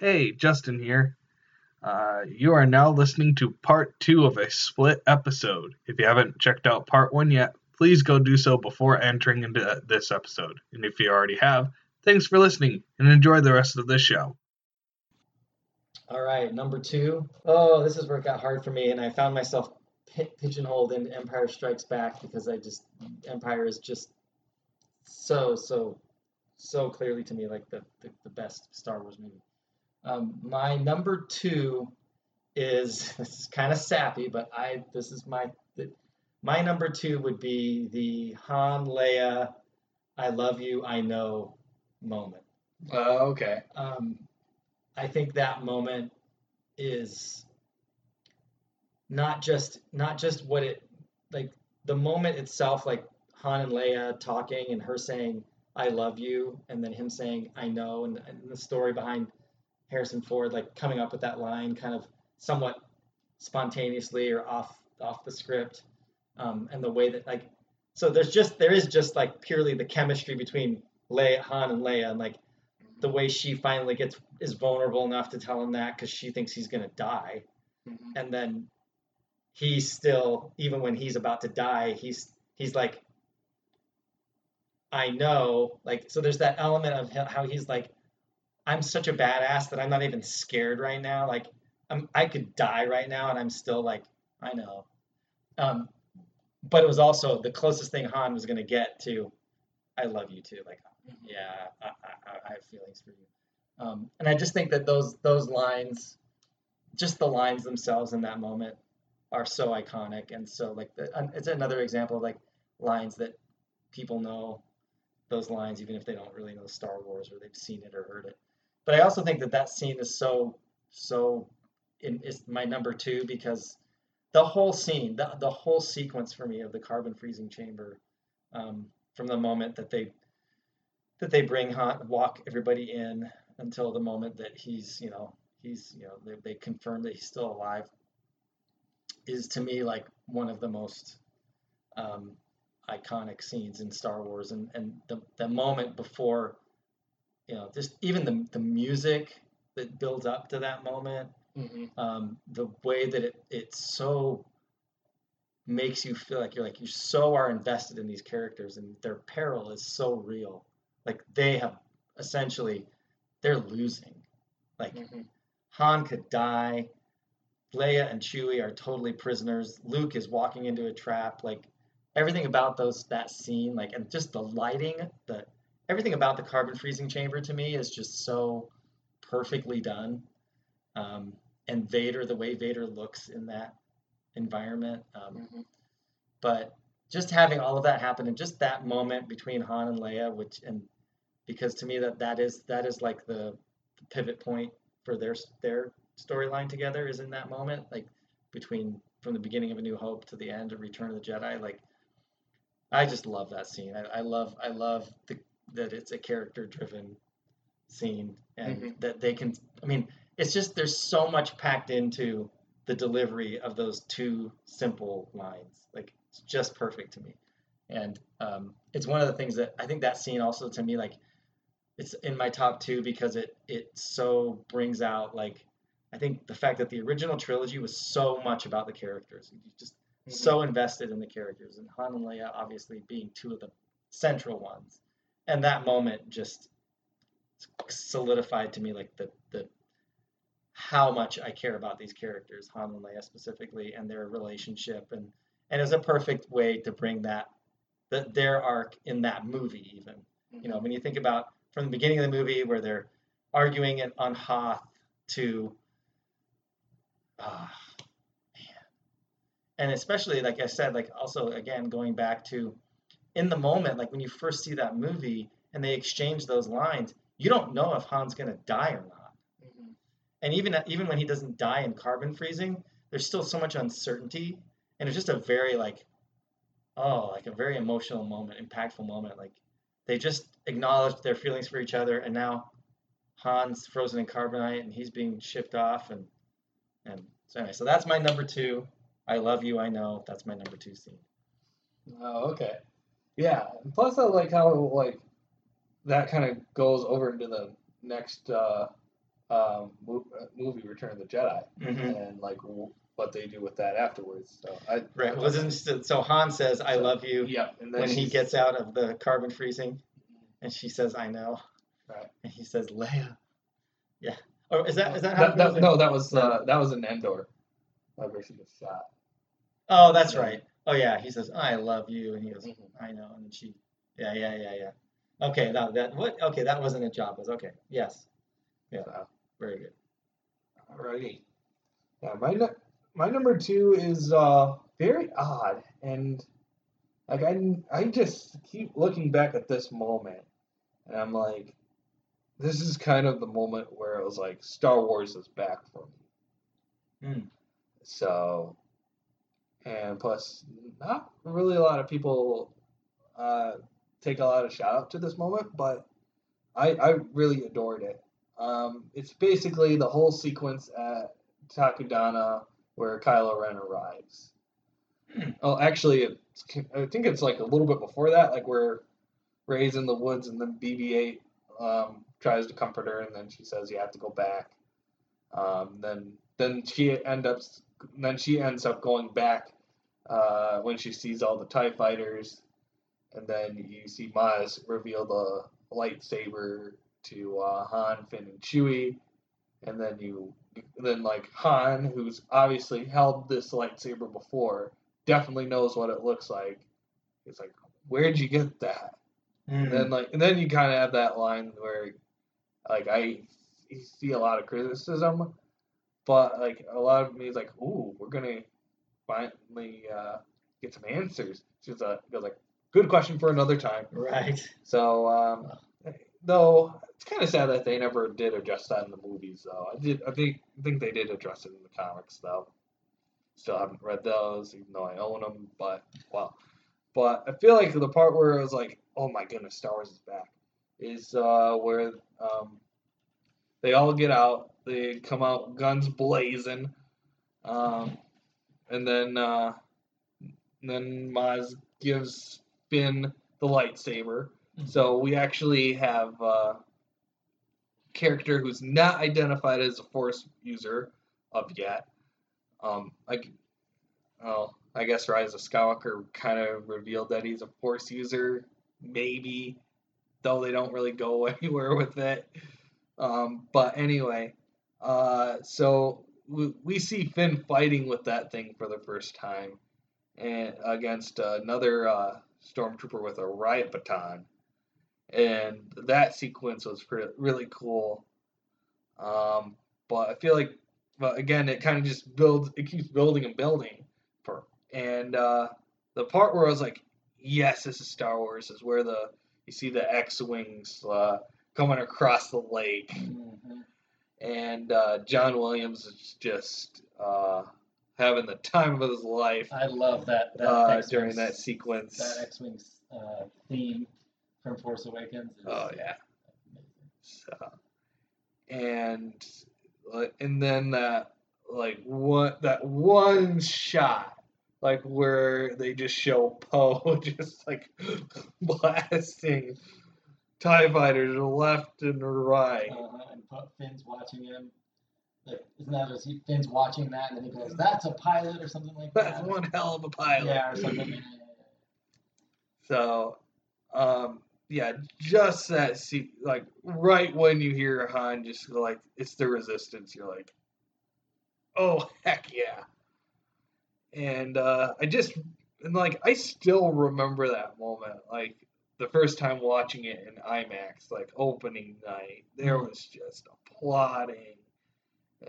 Hey, Justin here. Uh, you are now listening to part two of a split episode. If you haven't checked out part one yet, please go do so before entering into this episode. And if you already have, thanks for listening and enjoy the rest of this show. All right, number two. Oh, this is where it got hard for me, and I found myself pi- pigeonholed into Empire Strikes Back because I just Empire is just so so so clearly to me like the the, the best Star Wars movie. Um, my number two is this is kind of sappy, but I this is my the, my number two would be the Han Leia, I love you, I know moment. Uh, okay. Um, I think that moment is not just not just what it like the moment itself, like Han and Leia talking and her saying "I love you" and then him saying "I know" and, and the story behind Harrison Ford like coming up with that line kind of somewhat spontaneously or off off the script, um, and the way that like so there's just there is just like purely the chemistry between Leia, Han and Leia and like the way she finally gets is vulnerable enough to tell him that because she thinks he's gonna die, Mhm. and then he's still even when he's about to die, he's he's like, I know, like so. There's that element of how he's like, I'm such a badass that I'm not even scared right now. Like I'm I could die right now and I'm still like I know. Um, but it was also the closest thing Han was gonna get to, I love you too. Like yeah, I, I, I have feelings for you. Um, and I just think that those those lines, just the lines themselves in that moment, are so iconic and so like the, it's another example of like lines that people know those lines even if they don't really know Star Wars or they've seen it or heard it. But I also think that that scene is so so in, is my number two because the whole scene, the, the whole sequence for me of the carbon freezing chamber, um, from the moment that they that they bring Han, walk everybody in until the moment that he's, you know, he's, you know, they, they confirm that he's still alive, is to me like one of the most um, iconic scenes in Star Wars, and and the the moment before, you know, just even the the music that builds up to that moment, Mhm. um, the way that it it so makes you feel like you're like you so are invested in these characters and their peril is so real. Like they have essentially they're losing. Like Mhm. han could die. Leia and chewie are totally prisoners. Luke is walking into a trap. Like everything about those that scene like and just the lighting the everything about the carbon freezing chamber to me is just so perfectly done um, and vader the way vader looks in that environment um, Mhm. but just having all of that happen and just that moment between Han and Leia, which and because to me that that is that is like the, the pivot point for their their storyline together is in that moment, like between from the beginning of A New Hope to the end of Return of the Jedi. Like I just love that scene. I, I love I love the that it's a character driven scene and Mhm. that they can. I mean, it's just there's so much packed into the delivery of those two simple lines. Like it's just perfect to me. And um, it's one of the things that I think that scene also to me like it's in my top two because it it so brings out like I think the fact that the original trilogy was so much about the characters. You just Mhm. so invested in the characters and Han and Leia obviously being two of the central ones. And that moment just solidified to me like the the how much I care about these characters, Han and Leia specifically, and their relationship, and and it's a perfect way to bring that, that their arc in that movie even. You know, when you think about from the beginning of the movie where they're arguing it on Hoth to, ah, man, and especially like I said, like also again going back to, in the moment, like when you first see that movie and they exchange those lines, you don't know if Han's gonna die or not Mhm. and even even when he doesn't die in carbon freezing, there's still so much uncertainty, and it's just a very like, oh, like a very emotional moment, impactful moment. Like they just acknowledged their feelings for each other, and now Han's frozen in carbonite, and he's being shipped off, and and so anyway, so that's my number two. I love you, I know. That's my number two scene. Oh, okay. Yeah. And plus, I like how like that kind of goes over into the next uh, um, uh, movie Return of the Jedi hmm and like w- what they do with that afterwards. So I Right. Well, isn't so- so Han says, "I love you" yeah, and then when he gets out of the carbon freezing, and she says, "I know," Right. and he says, "Leia." Yeah. Or is that is that how that, that, no, that was uh, that was an Endor. Whenever she gets shot. Oh, that's right. Oh yeah, he says, "I love you," and he goes, Mhm. "I know," and then she, yeah, yeah, yeah, yeah. Okay, now that what? Okay, that wasn't a job. Was okay. Yes, Yeah. So, very good. alrighty. Yeah, my my number two is uh very odd and like I I just keep looking back at this moment and I'm like, this is kind of the moment where it was like Star Wars is back for me. Hmm. So, and plus, not really a lot of people uh, take a lot of shout out to this moment, but I, I really adored it. Um, it's basically the whole sequence at Takodana where Kylo Ren arrives. Hmm. Oh, actually, it's, I think it's like a little bit before that, like where Rey's in the woods and then BB-8 um, tries to comfort her, and then she says you have to go back. Um, then then she end up then she ends up going back uh, when she sees all the Tie fighters, and then you see Maz reveal the lightsaber to uh, Han, Finn, and Chewie, and then you then like Han, who's obviously held this lightsaber before, definitely knows what it looks like. He's like, "Where'd you get that?" And Hmm. then like and then you kind of have that line where like I see a lot of criticism, but like a lot of me is like, "Ooh, we're gonna finally uh, get some answers." Uh, goes like, "Good question for another time." Right. So um, though it's kind of sad that they never did address that in the movies, though. I did I think I think they did address it in the comics, though. Still haven't read those, even though I own them. But well, but I feel like the part where it was like, oh my goodness, Star Wars is back, is uh, where um, they all get out, they come out guns blazing, um, and then uh, then Maz gives Finn the lightsaber. So we actually have a character who's not identified as a Force user of yet. Um, like, oh, I guess Rise of Skywalker kind of revealed that he's a Force user, maybe, though they don't really go anywhere with it. Um, but anyway, uh, so we, we see Finn fighting with that thing for the first time, and against another uh, stormtrooper with a riot baton and that sequence was really cool. Um, but I feel like, but again, it kind of just builds. It keeps building and building. For and uh, the part where I was like, yes, this is Star Wars, is where the you see the X wings uh, coming across the lake, Mhm. And uh, John Williams is just uh, having the time of his life I love that, that uh, during that sequence. that X-Wings uh, theme from Force Awakens. is Oh, yeah. So, and and then that like what that one shot, like where they just show Poe just like blasting Tie fighters left and right. Uh-huh, and Finn's watching him. Like, isn't that as he, Finn's watching that, and then he goes, "That's a pilot" or something like that. That's one hell of a pilot. Yeah, or something. So, um, yeah, just that see, like right when you hear Han, just like it's the Resistance. You're like, oh heck yeah! And uh, I just and like I still remember that moment, like the first time watching it in IMAX, like opening night. There Mhm. was just applauding.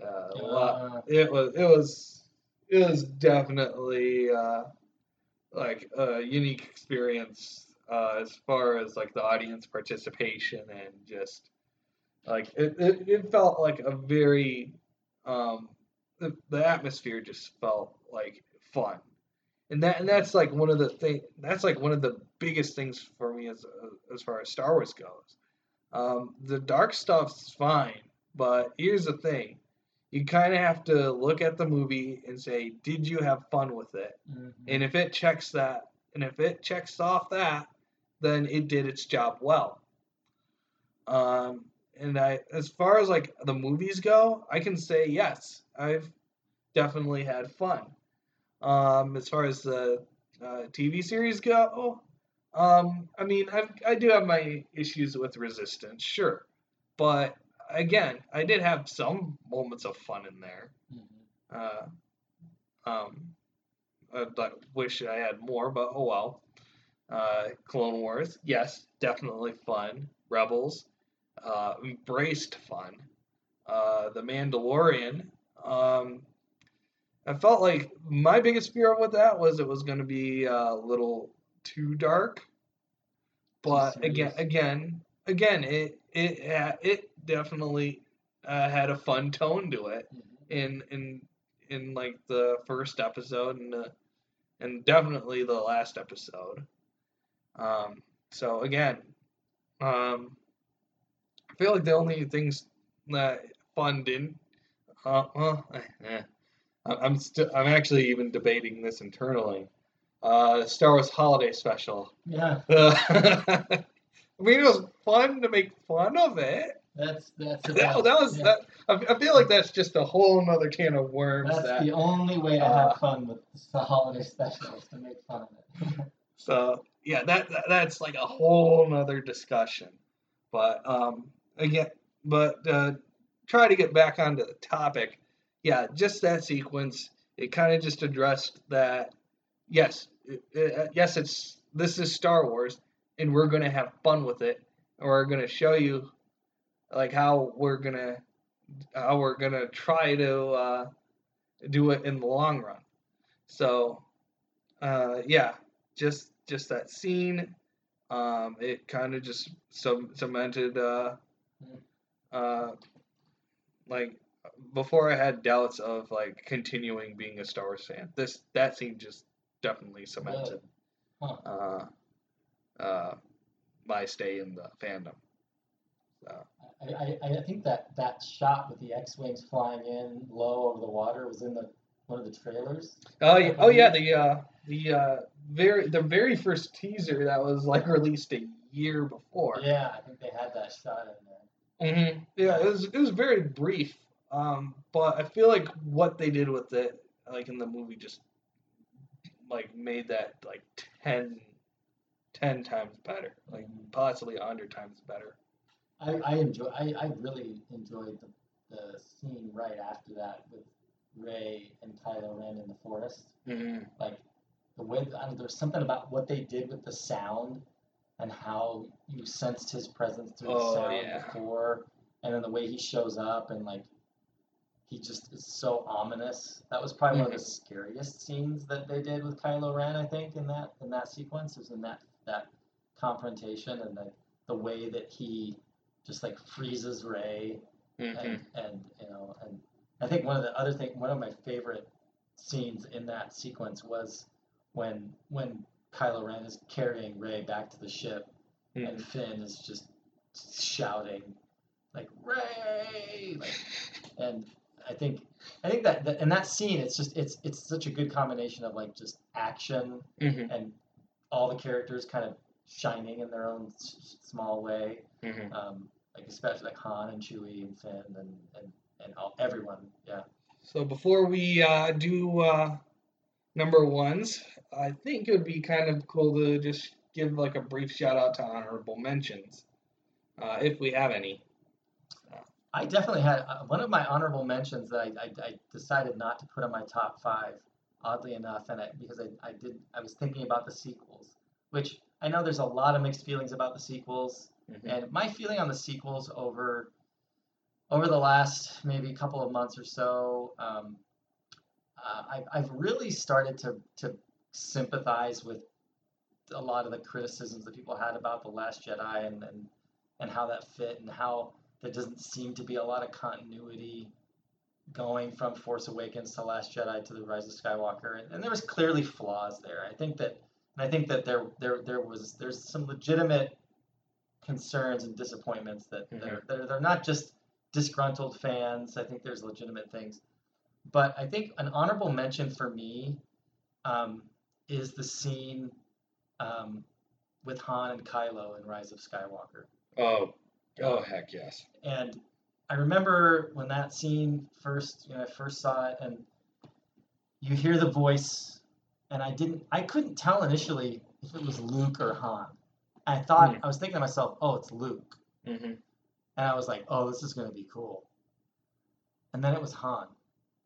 Uh, lot, Uh, it was it was it was definitely uh, like a unique experience uh, as far as like the audience participation and just like it, it, it felt like a very um, the, the atmosphere just felt like fun and that and that's like one of the thing that's like one of the biggest things for me as as far as Star Wars goes um, the dark stuff's fine but here's the thing you kind of have to look at the movie and say, did you have fun with it? mhm. And if it checks that, and if it checks off that, then it did its job well. Um, and I, as far as like the movies go, I can say yes, I've definitely had fun. Um, as far as the uh, TV series go, um, I mean, I've, I do have my issues with Resistance, sure, but again, I did have some moments of fun in there. Mhm. Uh, um, I like- wish I had more, but oh well. Uh, Clone Wars, yes, definitely fun. Rebels, uh, embraced fun. Uh, the Mandalorian, um, I felt like my biggest fear with that was it was going to be uh, a little too dark. But again, again, again, it it it definitely uh, had a fun tone to it Mhm. in in in like the first episode and the, and definitely the last episode. Um, so again, um, I feel like the only things that fun didn't. Uh, well, eh, eh. I'm still. I'm actually even debating this internally. Uh, Star Wars Holiday Special. Yeah, I mean, it was fun to make fun of it. that's that's That, about, that was yeah. that. I, I feel like that's just a whole other can of worms. That's that, the only way to uh, have fun with the holiday specials to make fun of it. So yeah, that, that that's like a whole nother discussion. But um, again, but uh, try to get back onto the topic. Yeah, just that sequence. It kind of just addressed that. Yes, it, it, yes, it's this is Star Wars, and we're gonna have fun with it. And we're gonna show you like how we're gonna how we're gonna try to uh, do it in the long run. So uh, yeah, just just that scene. Um, it kind of just some cemented. Uh, Mm. uh, like before, I had doubts of like continuing being a Star Wars fan. This that scene just definitely cemented Huh. uh, uh, my stay in the fandom. So, I, I, I think that that shot with the X-wings flying in low over the water was in the one of the trailers. oh yeah, oh yeah, the uh, the uh, very the very first teaser that was like released a year before. Yeah, I think they had that shot in there. hmm Yeah, it was it was very brief, um, but I feel like what they did with it, like in the movie, just like made that like 10, 10 times better, like possibly a hundred times better. I, I enjoy. I, I really enjoyed the, the scene right after that with Rey and Kylo Ren in the forest. Mm-hmm. Like the way I don't know, there's something about what they did with the sound and how you sensed his presence through Oh, the sound yeah. before, and then the way he shows up and like he just is so ominous. That was probably one of the scariest scenes that they did with Kylo Ren. I think in that in that sequence is in that that confrontation and the the way that he just like freezes Rey Mm-hmm. and and you know and I think one of the other thing one of my favorite scenes in that sequence was when when Kylo Ren is carrying Rey back to the ship and Finn is just shouting like Rey like and I think I think that, that in that scene it's just it's it's such a good combination of like just action Mm-hmm. and all the characters kind of shining in their own s- s- small way Mm-hmm. um, like especially like Han and Chewie and Finn and and, and all, everyone. Yeah. So before we uh, do uh, number ones, I think it would be kind of cool to just give like a brief shout out to honorable mentions, uh, if we have any. I definitely had uh, one of my honorable mentions that I, I, I decided not to put on my top five, oddly enough, and I, because I, I did I was thinking about the sequels, which I know there's a lot of mixed feelings about the sequels, and my feeling on the sequels over over the last maybe couple of months or so, um, uh, I've, I've really started to to sympathize with a lot of the criticisms that people had about the Last Jedi and and, and how that fit and how there doesn't seem to be a lot of continuity going from Force Awakens to Last Jedi to the Rise of Skywalker, and, and there was clearly flaws there. I think that and I think that there there there was there's some legitimate concerns and disappointments that that, are, that are they're not just disgruntled fans. I think there's legitimate things, but I think an honorable mention for me um, is the scene um, with Han and Kylo in Rise of Skywalker. Oh, Oh heck yes. And I remember when that scene first, when I first saw it, and you hear the voice, and I didn't, I couldn't tell initially if it was Luke or Han. I thought, Hmm. I was thinking to myself, oh, it's Luke. Mm-hmm. And I was like, oh, this is going to be cool. And then it was Han.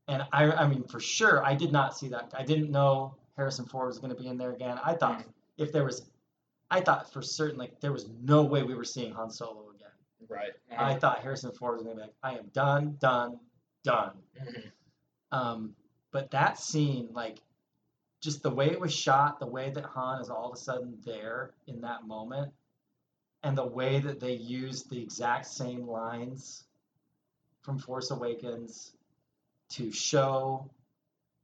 And I, I mean, for sure, I did not see that. I didn't know Harrison Ford was going to be in there again. I thought if there was, I thought for certain, like, there was no way we were seeing Han Solo Right. I thought Harrison Ford was going to be like, I am done, done, done. Mhm. Um, but that scene, like, just the way it was shot, the way that Han is all of a sudden there in that moment, and the way that they used the exact same lines from Force Awakens to show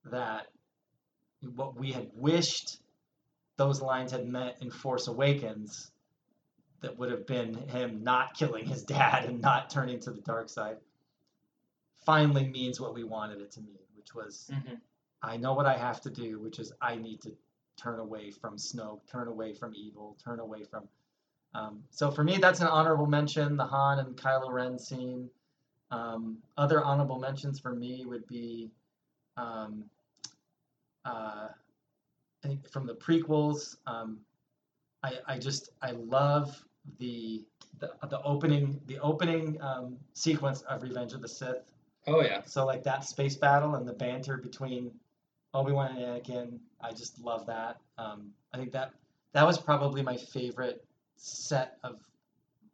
that what we had wished those lines had meant in Force Awakens, that would have been him not killing his dad and not turning to the dark side, finally means what we wanted it to mean, which was Mhm. I know what I have to do, which is I need to turn away from Snoke, turn away from evil, turn away from. Um, so for me, that's an honorable mention. The Han and Kylo Ren scene. Um, other honorable mentions for me would be, um, uh, I think from the prequels. Um, I, I just I love the the, the opening the opening um, sequence of Revenge of the Sith. Oh yeah. So like that space battle and the banter between Obi Wan and Anakin, I just love that. Um, I think that that was probably my favorite set of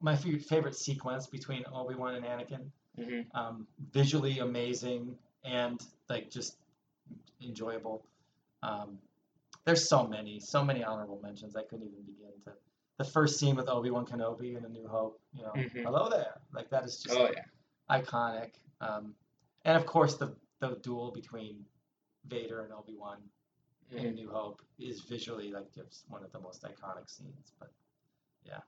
my fa- favorite sequence between Obi Wan and Anakin. hmm Um, visually amazing and like just enjoyable. Um, there's so many, so many honorable mentions. I couldn't even begin to. The first scene with Obi Wan Kenobi in A New Hope, you know, Mhm. hello there, like that is just Oh yeah. iconic. Um, and of course, the the duel between Vader and Obi Wan in A. New Hope is visually like just one of the most iconic scenes. But yeah.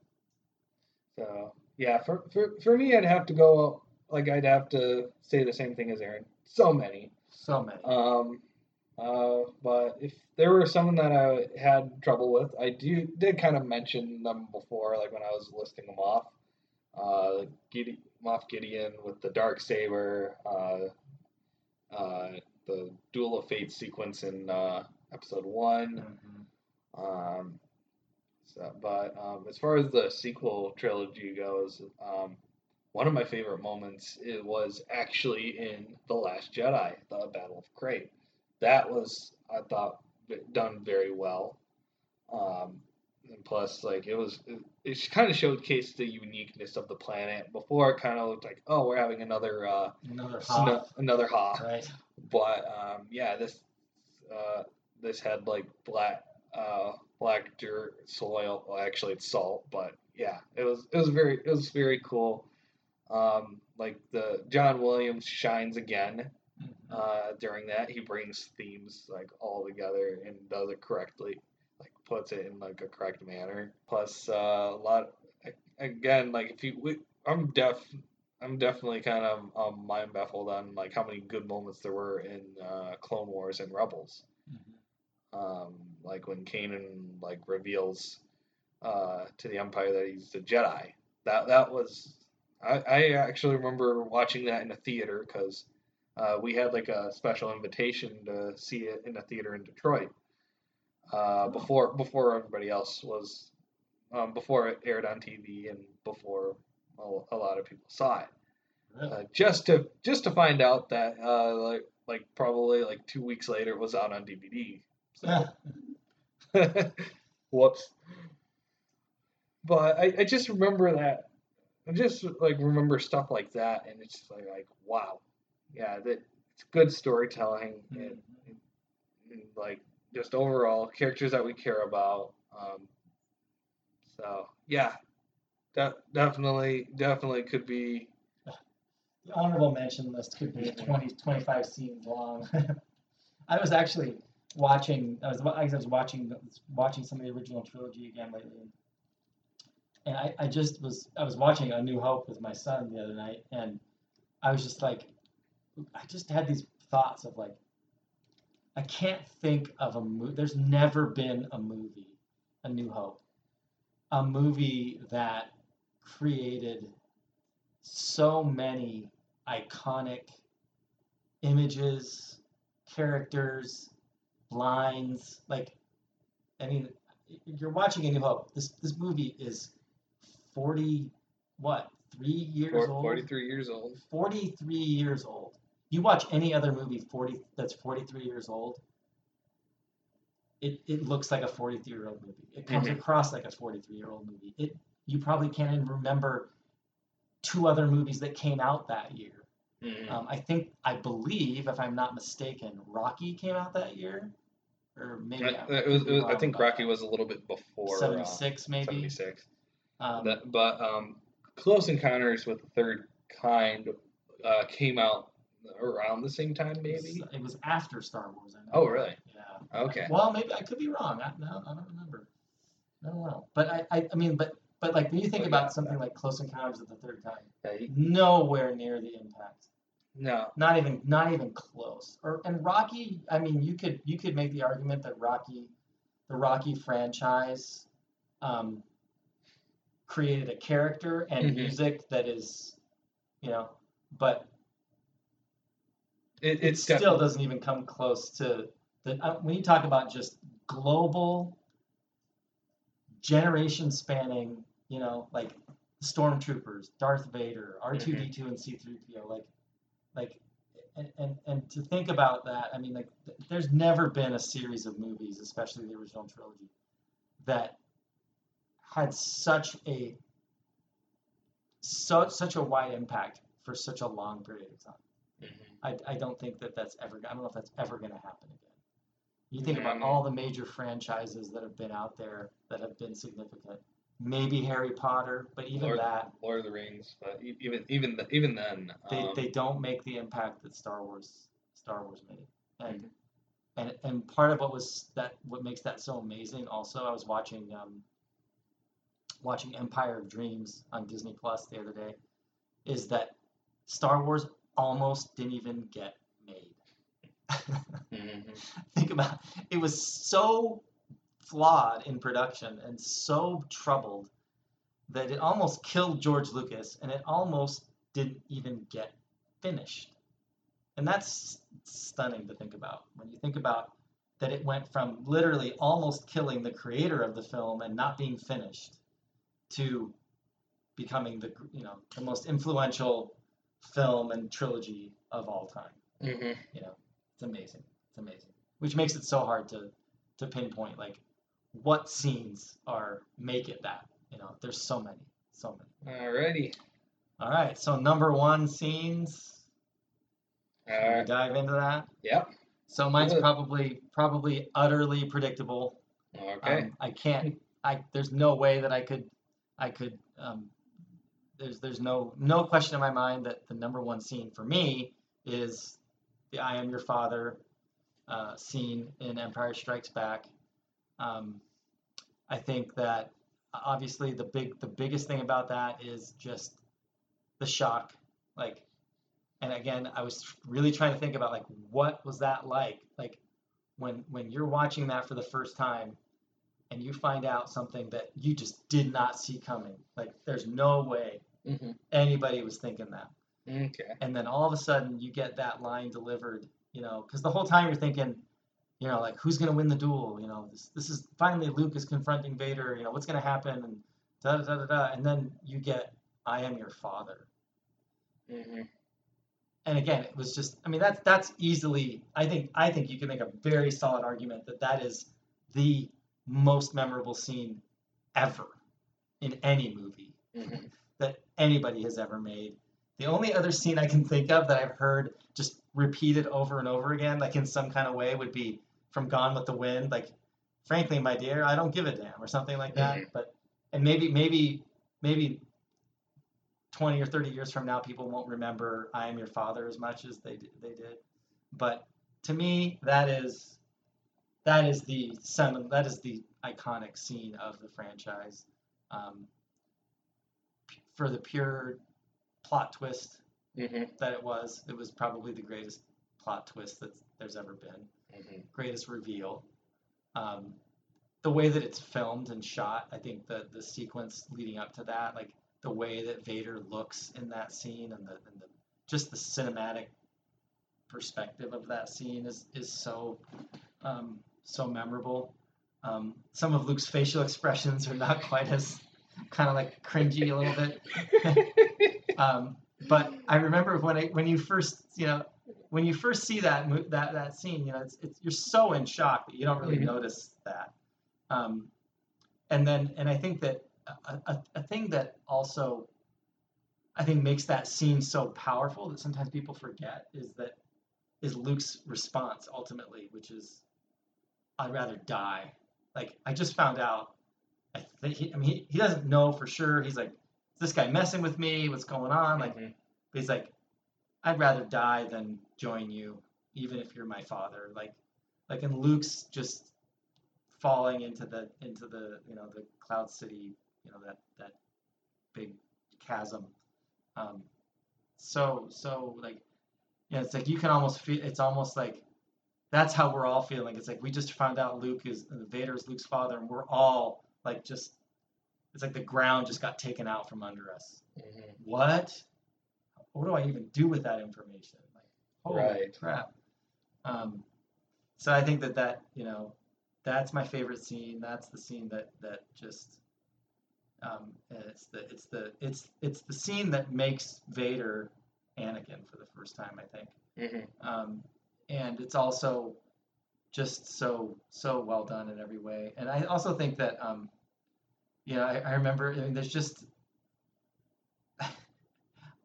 So yeah, for, for for me, I'd have to go like I'd have to say the same thing as Aaron. So many. so many. Um, uh, but if there were some that I had trouble with, I do did kind of mention them before, like when I was listing them off. Uh, Gide- Moff Gideon with the dark saber, uh, uh, the Duel of Fate sequence in uh, episode one. Mhm. Um, so, but um, as far as the sequel trilogy goes, um, one of my favorite moments it was actually in the Last Jedi, the Battle of Crait. That was I thought done very well. Um, and plus, like it was, it, it kind of showcased the uniqueness of the planet. Before it kind of looked like, oh, we're having another uh, Another sno- Hoth, another Hoth right? but um, yeah, this uh, this had like black uh, black dirt soil. Well, actually, it's salt, but yeah, it was it was very it was very cool. Um, like the John Williams shines again. Uh, during that. He brings themes like all together and does it correctly, like puts it in like a correct manner. Plus, uh, a lot again, like if you, we, I'm deaf. I'm definitely kind of um, mind baffled on like how many good moments there were in uh, Clone Wars and Rebels. Mhm. Um, like when Kanan like reveals uh, to the Empire that he's a Jedi. That that was I, I actually remember watching that in a theater because uh, we had like a special invitation to see it in a theater in Detroit uh, before before everybody else was um, before it aired on TV and before a, a lot of people saw it uh, just to just to find out that uh, like like probably like two weeks later it was out on DVD. So whoops. But I, I just remember that I just like remember stuff like that and it's just like, like wow. Yeah, that it's good storytelling and, Mhm. and like just overall characters that we care about. Um, so yeah, that definitely definitely could be The honorable mention list could be 20, 25 scenes long. I was actually watching. I was I was watching watching some of the original trilogy again lately, and I, I just was I was watching A New Hope with my son the other night, and I was just like, I just had these thoughts of like, I can't think of a movie. There's never been a movie, A New Hope, a movie that created so many iconic images, characters, lines. Like, I mean, you're watching A New Hope. This this movie is forty what three years old. 43 years old. 43 years old. You watch any other movie 40 that's 43 years old, it, it looks like a 43 year old movie. It comes Mhm. across like a 43 year old movie. It you probably can't even remember two other movies that came out that year. Mhm. Um, I think I believe, if I'm not mistaken, Rocky came out that year, or maybe I- it was, could it was, I think Rocky was a little bit before uh, 76 maybe. 76. Um, That, but um, Close Encounters with the Third Kind uh, came out around the same time, it was- maybe. it was after Star Wars. Oh, really? Yeah. Okay. Well, maybe I could be wrong. I, no, I don't remember. I don't know. But I, I, I mean, but but like when you think Oh, about yeah. something like Close Encounters of the Third Kind, Yeah, nowhere near the impact. no. Not even not even close. Or and Rocky, I mean, you could you could make the argument that Rocky, the Rocky franchise, um, created a character and Mhm. music that is, you know, but It, it still doesn't even come close to the uh, when you talk about just global generation spanning you know like stormtroopers darth vader r2d2 and c3po like like and, and and to think about that i mean like th- there's never been a series of movies especially the original trilogy that had such a so, such a wide impact for such a long period of time. I, I don't think that that's ever. I don't know if that's ever going to happen again. You think about all the major franchises that have been out there that have been significant. Maybe Harry Potter, but even Lord- that Lord of the Rings, but even even th- even then, they, um, they don't make the impact that Star Wars Star Wars made. And Mhm. and and part of what was that what makes that so amazing. Also, I was watching um, watching Empire of Dreams on Disney Plus the other day. Is that Star Wars almost didn't even get made. mhm. think about it was so flawed in production and so troubled that it almost killed George Lucas and it almost didn't even get finished. And that's stunning to think about when you think about that it went from literally almost killing the creator of the film and not being finished to becoming the you know the most influential film and trilogy of all time Mhm. you know it's amazing it's amazing which makes it so hard to to pinpoint like what scenes are make it that you know there's so many so many Alrighty. all right so number one scenes we dive into that Yep. so mine's Good. probably probably utterly predictable Okay. um, i can't i there's no way that i could i could um, there's there's no no question in my mind that the number one scene for me is the i am your father uh, scene in empire strikes back. Um, i think that obviously the big the biggest thing about that is just the shock like and again i was really trying to think about like what was that like? Like when when you're watching that for the first time and you find out something that you just did not see coming like there's no way Mhm. anybody was thinking that Okay. and then all of a sudden you get that line delivered you know because the whole time you're thinking you know like who's going to win the duel you know this, this is finally luke is confronting vader you know what's going to happen and da da da da da and then you get i am your father Mhm. and again it was just i mean that's that's easily i think i think you can make a very solid argument that that is the most memorable scene ever in any movie Mhm. Anybody has ever made. The only other scene i can think of that i've heard just repeated over and over again like in some kind of way would be from gone with the wind like frankly my dear i don't give a damn or something like that. Mhm. but and maybe maybe maybe 20 or 30 years from now people won't remember i am your father as much as they they did. But to me that is that is the that is the iconic scene of the franchise. Um, for the pure plot twist Mhm. that it was it was probably the greatest plot twist that there's ever been Mhm. greatest reveal. Um, the way that it's filmed and shot, I think the the sequence leading up to that, like the way that Vader looks in that scene and the, and the just the cinematic perspective of that scene is is so um, so memorable. Um, some of Luke's facial expressions are not quite as kind of like cringy a little bit. um, but I remember when I, when you first you know when you first see that that that scene, you know it's, it's you're so in shock that you don't really Mhm. notice that. Um, and then and I think that a, a, a thing that also I think makes that scene so powerful that sometimes people forget is that is Luke's response ultimately, which is I'd rather die. Like I just found out. I think he, I mean he, he doesn't know for sure. He's like, is this guy messing with me? What's going on? Like Mhm. he's like, I'd rather die than join you, even if you're my father. Like, like in Luke's just falling into the into the you know the Cloud City, you know that that big chasm. Um, so so like, yeah, it's like you can almost feel. It's almost like that's how we're all feeling. It's like we just found out Luke is Vader is Luke's father, and we're all like just. It's like the ground just got taken out from under us. Mhm. What? What do I even do with that information? Like, holy Right. crap. Um, so I think that that you know, that's my favorite scene. That's the scene that that just. Um, it's the it's the it's it's the scene that makes Vader Anakin for the first time, I think. Mhm. Um, and it's also just so so well done in every way. And I also think that um, you know I, I remember I mean, there's just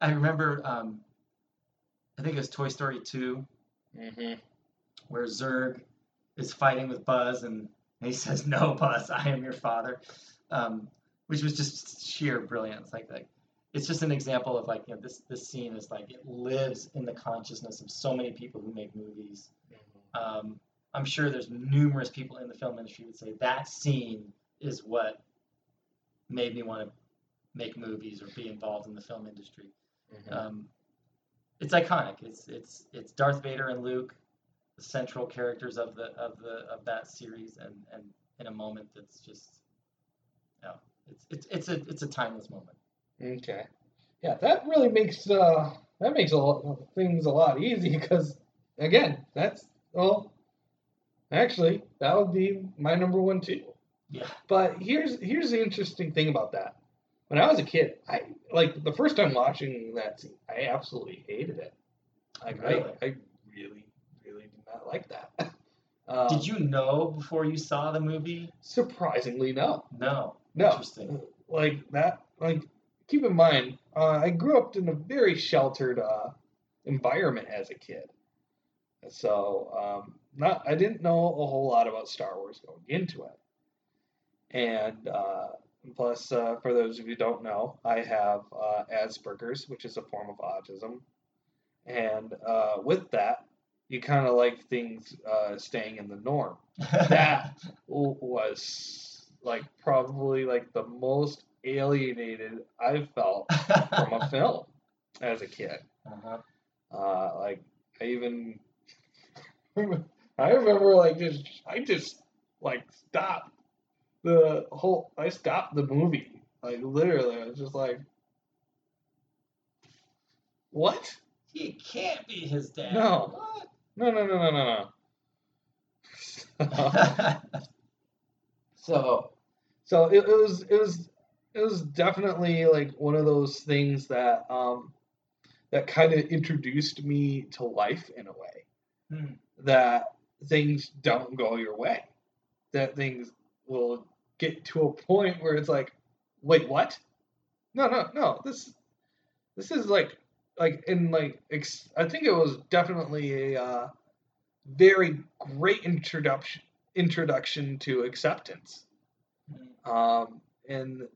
I remember um, I think it was Toy Story 2 Mhm. where Zurg is fighting with Buzz and he says, "No, Buzz, I am your father," um, which was just sheer brilliance. Like, like it's just an example of like you know this this scene is like it lives in the consciousness of so many people who make movies. Mhm. Um, I'm sure there's numerous people in the film industry would say that scene is what made me want to make movies or be involved in the film industry. Mhm. Um, it's iconic. It's it's it's Darth Vader and Luke, the central characters of the of the of that series, and and in a moment that's just, you know, it's it's it's a it's a timeless moment. Okay. Yeah, that really makes uh that makes a lot things a lot easy because again, that's well actually that would be my number one too. Yeah. But here's here's the interesting thing about that. When I was a kid, I like the first time watching that scene, I absolutely hated it. Like Really? I, I really, really did not like that. Um, Did you know before you saw the movie? Surprisingly, no. No. No. Interesting. like that like keep in mind uh, i grew up in a very sheltered uh, environment as a kid so um, not i didn't know a whole lot about star wars going into it and uh, plus uh, for those of you who don't know i have uh, asperger's which is a form of autism and uh, with that you kind of like things uh, staying in the norm that was like probably like the most alienated I've felt from a film as a kid. uh-huh. Uh, like I even I remember like just I just like stopped the whole I stopped the movie like literally I was just like what He can't be his dad. No. What? no no no no no no So, so it, it was it was it was definitely like one of those things that um that kind of introduced me to life in a way Hmm. that things don't go your way. That things will get to a point where it's like wait what? No no no this this is like like in like ex- i think it was definitely a uh, very great introduction introduction to acceptance. Hmm. um, and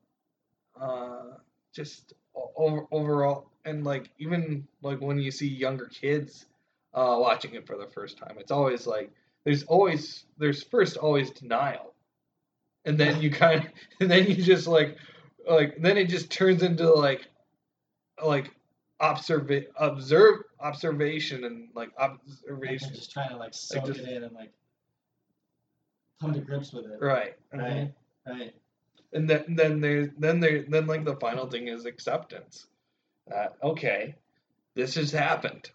uh, just over, overall, and like even like when you see younger kids uh, watching it for the first time, it's always like there's always there's first always denial, and then you kind of and then you just like like then it just turns into like like observe observe observation and like Like observation just trying to like soak just- it in and like come to grips with it. right Right. Right. and then then there then there then like the final thing is acceptance. That okay, this has happened.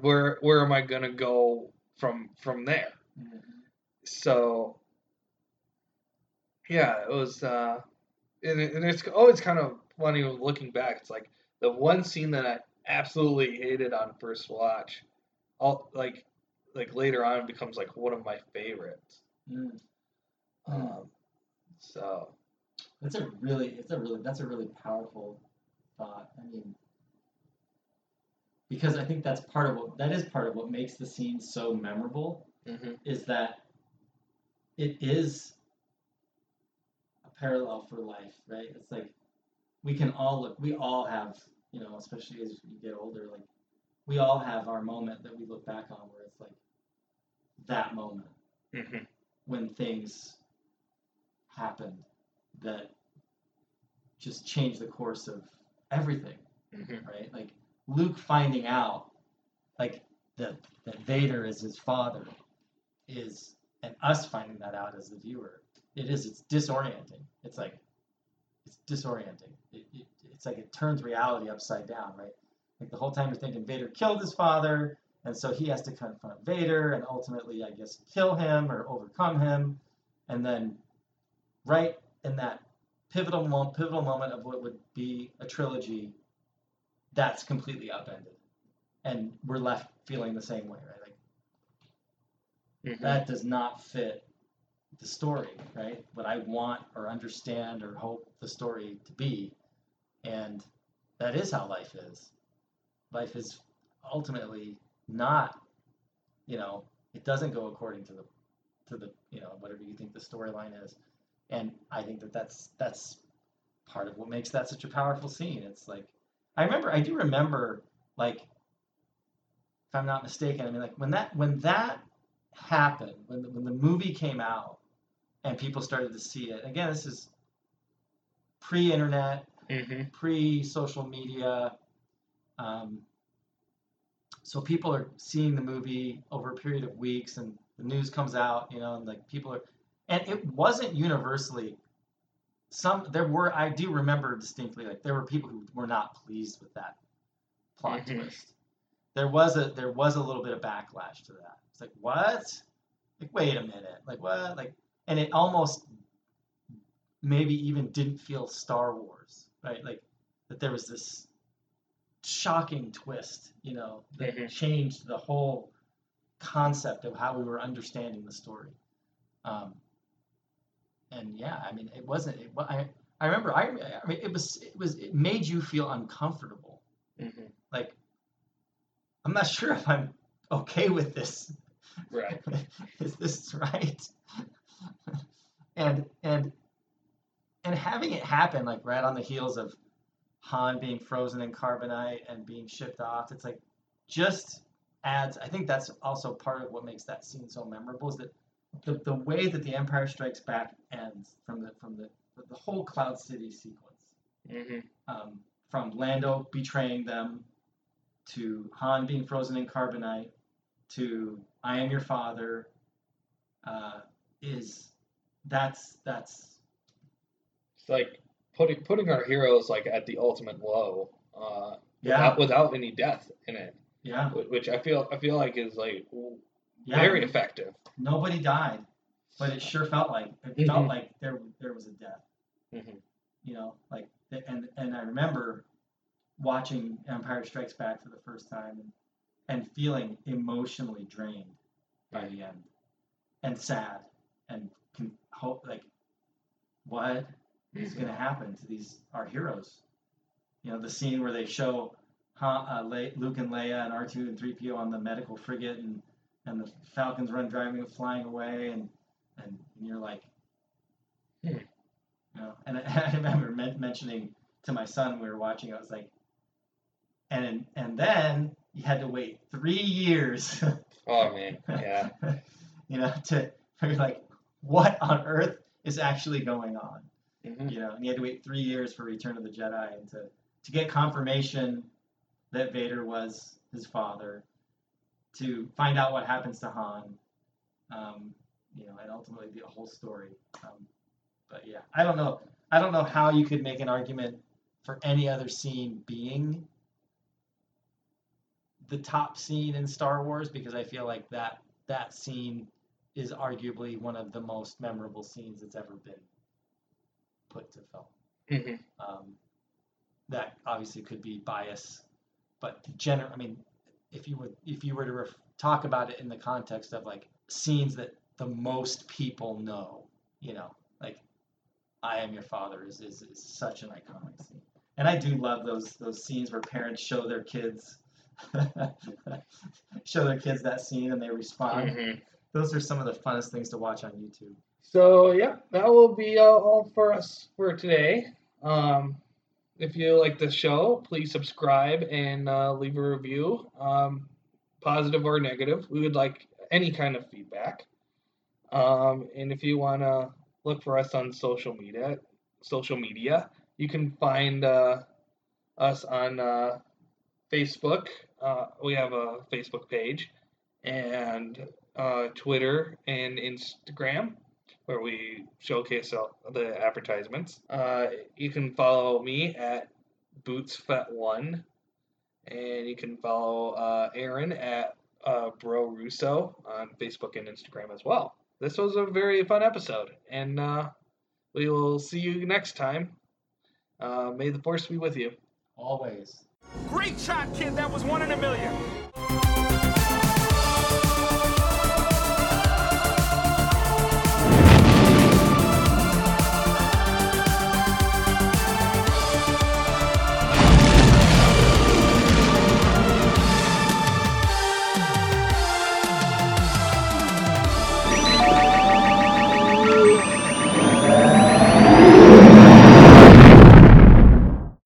Where where am I gonna go from from there? So yeah, it was. uh and, it, and it's always kind of funny looking back. It's like the one scene that I absolutely hated on first watch, all like like later on becomes like one of my favorites. Mm. Um, so That's a really, it's a really, that's a really powerful thought. I mean, because I think that's part of what that is part of what makes the scene so memorable mhm, is that it is a parallel for life, right? It's like we can all look, we all have, you know, especially as you get older, like we all have our moment that we look back on where it's like that moment mhm, when things happened that just changed the course of everything, mhm, right? Like Luke finding out, like that that Vader is his father, is and us finding that out as the viewer. It is. It's disorienting. It's like it's disorienting. It, it, it's like it turns reality upside down, right? Like the whole time you're thinking Vader killed his father, and so he has to confront Vader and ultimately, I guess, kill him or overcome him, and then right in that pivotal moment, pivotal moment of what would be a trilogy, that's completely upended, and we're left feeling the same way, right? Like mhm. that does not fit the story, right? What I want or understand or hope the story to be, and that is how life is. Life is ultimately not, you know, it doesn't go according to the to the you know whatever you think the storyline is, and I think that that's that's part of what makes that such a powerful scene. It's like I remember I do remember like if I'm not mistaken, I mean like when that when that happened when the, when the movie came out and people started to see it. Again, this is pre-internet, Mhm. pre-social media. Um, so people are seeing the movie over a period of weeks, and the news comes out, you know, and like people are, and it wasn't universally. Some there were I do remember distinctly like there were people who were not pleased with that plot Mhm. twist. There was a there was a little bit of backlash to that. It's like what? Like wait a minute, like what? Like and it almost maybe even didn't feel Star Wars, right? Like that there was this shocking twist, you know, that Mhm. changed the whole concept of how we were understanding the story. Um, and yeah, I mean, it wasn't. It, I I remember. I, I mean, it was. It was. It made you feel uncomfortable. Mhm. Like, I'm not sure if I'm okay with this. Right. Is this right? and and and having it happen like right on the heels of Han being frozen in carbonite and being shipped off, it's like just adds. I think that's also part of what makes that scene so memorable is that the, the way that the Empire Strikes Back ends from the from the the whole Cloud City sequence Mhm. um, from Lando betraying them to Han being frozen in carbonite to I am your father uh, is that's that's It's like putting putting our heroes like at the ultimate low, uh, yeah without, without any death in it, yeah which I feel I feel like is like yeah very effective. nobody died but it sure felt like it Mhm. felt like there there was a death Mhm. you know like and and I remember watching Empire Strikes Back for the first time and, and feeling emotionally drained by the end and sad and con- hope like what is going to happen to these our heroes you know the scene where they show Han, uh, Le- Luke and Leia and R2 and 3PO on the medical frigate and and the Falcons run driving flying away and and, and you're like Hmm. you know and I, I remember men- mentioning to my son we were watching I was like and and then you had to wait three years Oh man, yeah. you know, to you're like, what on earth is actually going on? Mhm. You know, and you had to wait three years for Return of the Jedi and to, to get confirmation that Vader was his father, to find out what happens to Han, um, you know, and ultimately the whole story. Um, but yeah, I don't know. I don't know how you could make an argument for any other scene being the top scene in Star Wars because I feel like that that scene is arguably one of the most memorable scenes that's ever been put to film. hmm Um, that obviously could be bias, but general. I mean, if you would if you were to ref- talk about it in the context of like scenes that the most people know, you know, like I am your father is, is, is such an iconic scene. And I do love those those scenes where parents show their kids show their kids that scene and they respond. hmm Those are some of the funnest things to watch on YouTube. So yeah, that will be uh, all for us for today. Um, if you like the show, please subscribe and uh, leave a review, um, positive or negative. We would like any kind of feedback. Um, and if you want to look for us on social media, social media, you can find uh, us on uh, Facebook. Uh, we have a Facebook page and uh, Twitter and Instagram where we showcase all the advertisements. Uh, you can follow me at BootsFet1, and you can follow uh, Aaron at uh, Bro Russo on Facebook and Instagram as well. This was a very fun episode, and uh, we will see you next time. Uh, may the force be with you. Always. Great shot, kid. That was one in a million.